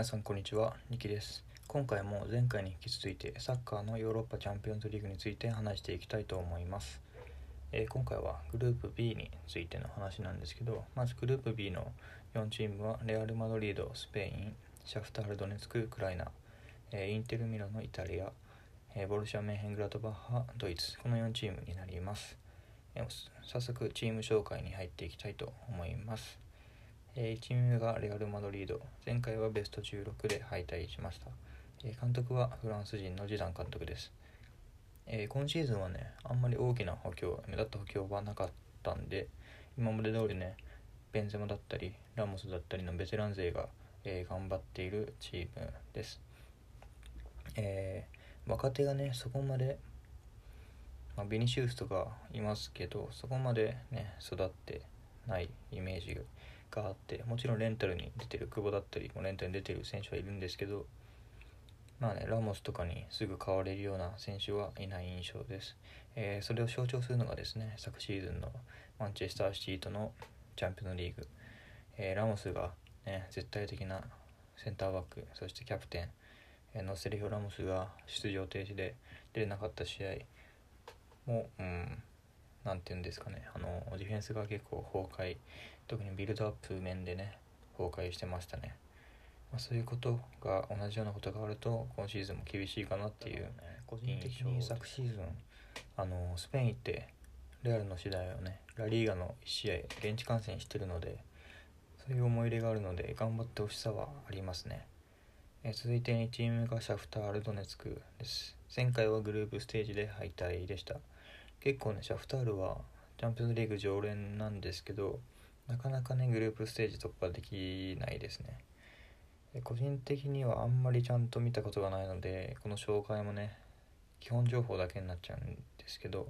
皆さんこんにちは、ニキです。今回も前回に引き続いてサッカーのヨーロッパチャンピオンズリーグについて話していきたいと思います。えー今回はグループ B についての話なんですけど、まずグループ B の4チームはレアル・マドリード、スペイン、シャフタール・ドネツク、ウクライナ、えーインテル・ミラノ、イタリア、えーボルシア・メンヘングラトバッハ、ドイツ、この4チームになります。え早速チーム紹介に入っていきたいと思います。えー1チーム目がレアル・マドリード前回はベスト16で敗退しました、えー監督はフランス人のジダン監督です、えー今シーズンはねあんまり大きな補強目立った補強はなかったんで今まで通りねベンゼマだったりラモスだったりのベテラン勢が、え頑張っているチームです、え若手がねそこまでまあ、ベニシウスとかいますけどそこまでね育ってないイメージがあってもちろんレンタルに出てる久保だったりもレンタルに出てる選手はいるんですけどまあねラモスとかにすぐ変われるような選手はいない印象です、えーそれを象徴するのがですね昨シーズンのマンチェスターシティとのチャンピオンリーグ、えーラモスが、ね、絶対的なセンターバックそしてキャプテンえーのセリフラモスが出場停止で出れなかった試合も、うん、なんていうんですかね、あの、ディフェンスが結構崩壊、特にビルドアップ面でね、崩壊してましたね。まあ、そういうことが、同じようなことがあると、今シーズンも厳しいかなっていう、個人的に昨シーズン、あの、スペイン行って、レアルの次第をね、ラリーガの1試合、現地観戦してるので、そういう思い入れがあるので、頑張ってほしさはありますね。えー続いて2チームがシャフタール・ドネツクです。前回はグループステージで敗退でした。結構ね、シャフタールはチャンピオンズリーグ常連なんですけど、なかなかね、グループステージ突破できないですね。え個人的にはあんまりちゃんと見たことがないので、この紹介もね、基本情報だけになっちゃうんですけど、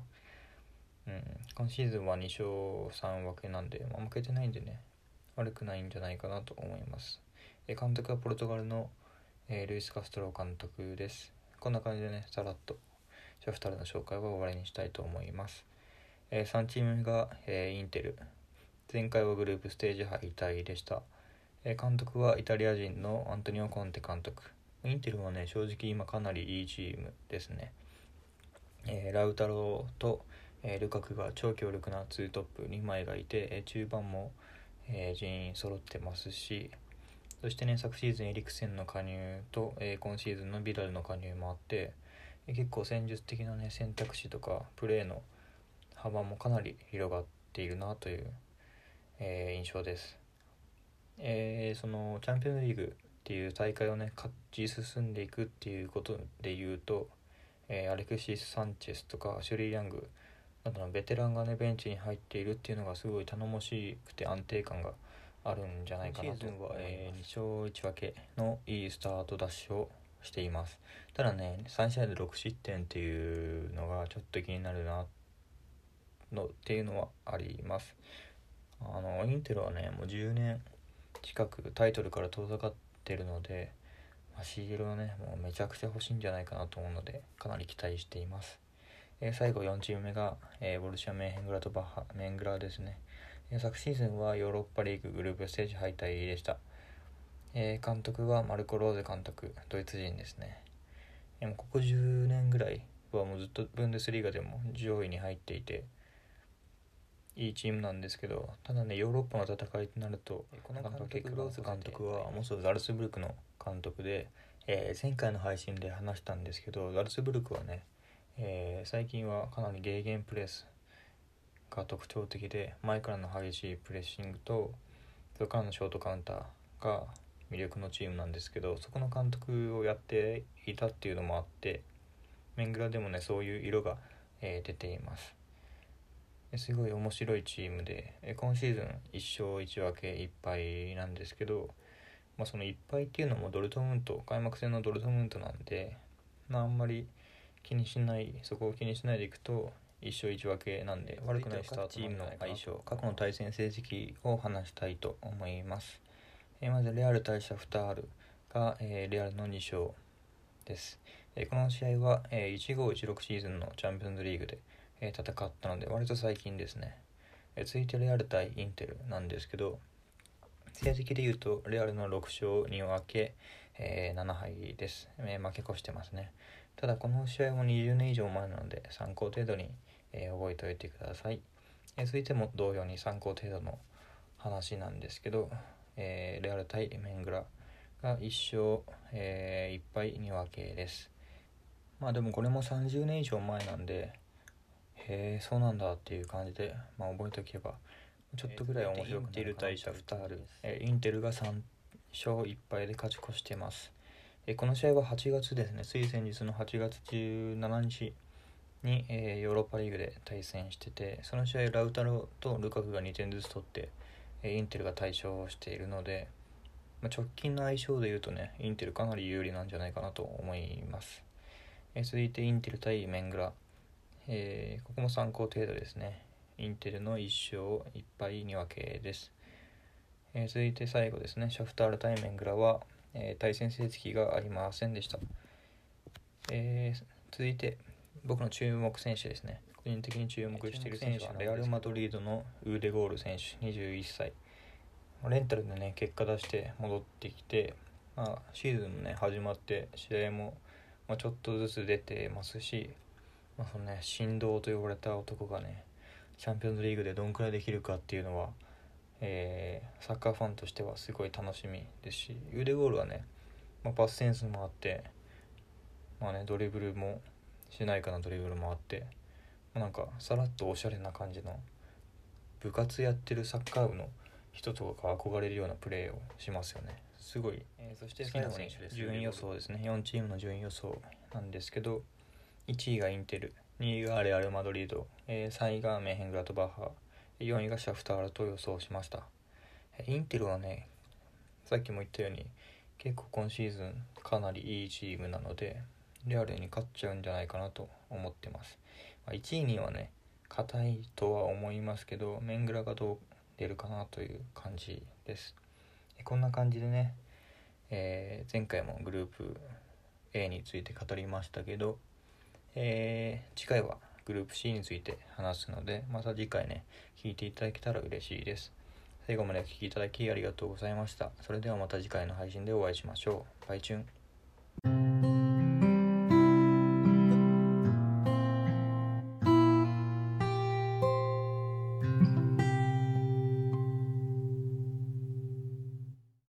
うん、今シーズンは2勝3分けなんで、まあ、負けてないんでね、悪くないんじゃないかなと思います。え監督はポルトガルの、えールイス・カストロ監督です。こんな感じでね、さらっとシャフタールの紹介は終わりにしたいと思います。えー3チーム目が、えーインテル。前回はグループステージ敗退でした。えー監督はイタリア人のアントニオ・コンテ監督。インテルはね、正直今かなりいいチームですね。えーラウタローと、えールカクが超強力な2トップ2枚がいて、えー中盤も、えー全員揃ってますし、そしてね、昨シーズンエリクセンの加入と、えー今シーズンのビダルの加入もあって、結構戦術的なね、選択肢とかプレーの幅もかなり広がっているなという、えー印象です。えーそのチャンピオンズリーグっていう大会をね、勝ち進んでいくっていうことで言うと、えーアレクシス・サンチェスとかシュリー・ヤングなどのベテランがね、ベンチに入っているっていうのがすごい頼もしくて安定感があるんじゃないかなとシーズンは、えー2勝1分けのいいスタートダッシュをしています。ただね3試合で6失点っていうのがちょっと気になるなのっていうのはあります。あのインテルはねもう10年近くタイトルから遠ざかってるので、まあ、シールはねもうめちゃくちゃ欲しいんじゃないかなと思うのでかなり期待しています。えー最後4チーム目が、えーボルシア・メンヘングラとバッハメングラですね。昨シーズンはヨーロッパリーググループステージ敗退でした、えー監督はマルコ・ローゼ監督ドイツ人ですね、えーもここ10年ぐらいはもうずっとブンデスリーガでも上位に入っていていいチームなんですけどただねヨーロッパの戦いとなるとこの監督ローズ監督は元ザルツブルクの監督で、えー前回の配信で話したんですけどザルツブルクはね、えー最近はかなりゲーゲンプレスが特徴的で前からの激しいプレッシングとそれからのショートカウンターが魅力のチームなんですけどそこの監督をやっていたっていうのもあってメングラでもねそういう色が、えー出ています。ですごい面白いチームでえー今シーズン1勝1分け1敗なんですけど、まあ、その1敗っていうのもドルトムント開幕戦のドルトムントなんで、まあ、あんまり気にしないそこを気にしないでいくと一勝一分けなんで悪くないスタートチームの相性過去の対戦成績を話したいと思います、えーまずレアル対シャフタールが、えーレアルの2勝です、えーこの試合は、えー1516シーズンのチャンピオンズリーグで、えー戦ったので割と最近ですね、えー続いてレアル対インテルなんですけど、成績でいうとレアルの6勝2分け、えー、7敗です、えー、負け越してますね。ただこの試合も20年以上前なので参考程度に、えー、覚えておいてください、え続いても同様に参考程度の話なんですけど、えレアル対メングラが1勝、え1敗2分けです。まあでもこれも30年以上前なんでへえそうなんだっていう感じで、まあ、覚えておけばちょっとぐらい面白くなる対シャフタール、えインテルが3勝1敗で勝ち越してます、えこの試合は8月ですね。つい先日の8月17日に、えー、ヨーロッパリーグで対戦しててその試合ラウタロとルカクが2点ずつ取って、えインテルが大勝しているので、まあ、直近の相性でいうとねインテルかなり有利なんじゃないかなと思います、え続いてインテル対メングラ、えー、ここも参考程度ですねインテルの1勝1敗2分けです。えー、続いて最後ですね、シャフタール対メングラは、えー、対戦成績がありませんでした。えー、続いて、僕の注目選手ですね。個人的に注目している選手は、レアル・マドリードのウーデゴール選手、21歳。レンタルでね、結果出して戻ってきて、まあ、シーズンもね、始まって、試合も、まあ、ちょっとずつ出てますし、まあ、そのね、振動と呼ばれた男がね、チャンピオンズリーグでどんくらいできるかっていうのは、えー、サッカーファンとしてはすごい楽しみですし腕ゴールはね、まあ、パスセンスもあってまあねドリブルもしないかなドリブルもあって、まあ、なんかさらっとおしゃれな感じの部活やってるサッカー部の人とかが憧れるようなプレーをしますよね。すごい、えー、そして最後に順位予想ですね。4チームの順位予想なんですけど1位がインテル2位がレアル・マドリード、えー、3位がメンヘングラトバッハ4位がシャフタールと予想しました。インテルはねさっきも言ったように結構今シーズンかなりいいチームなのでレアルに勝っちゃうんじゃないかなと思ってます、まあ、1位にはね硬いとは思いますけどメングラがどう出るかなという感じですこんな感じでね、えー、前回もグループ A について語りましたけどえー、次回はグループ C について話すので、また次回ね、聞いていただけたら嬉しいです。最後までお聴きいただきありがとうございました。それではまた次回の配信でお会いしましょう。バイチュン。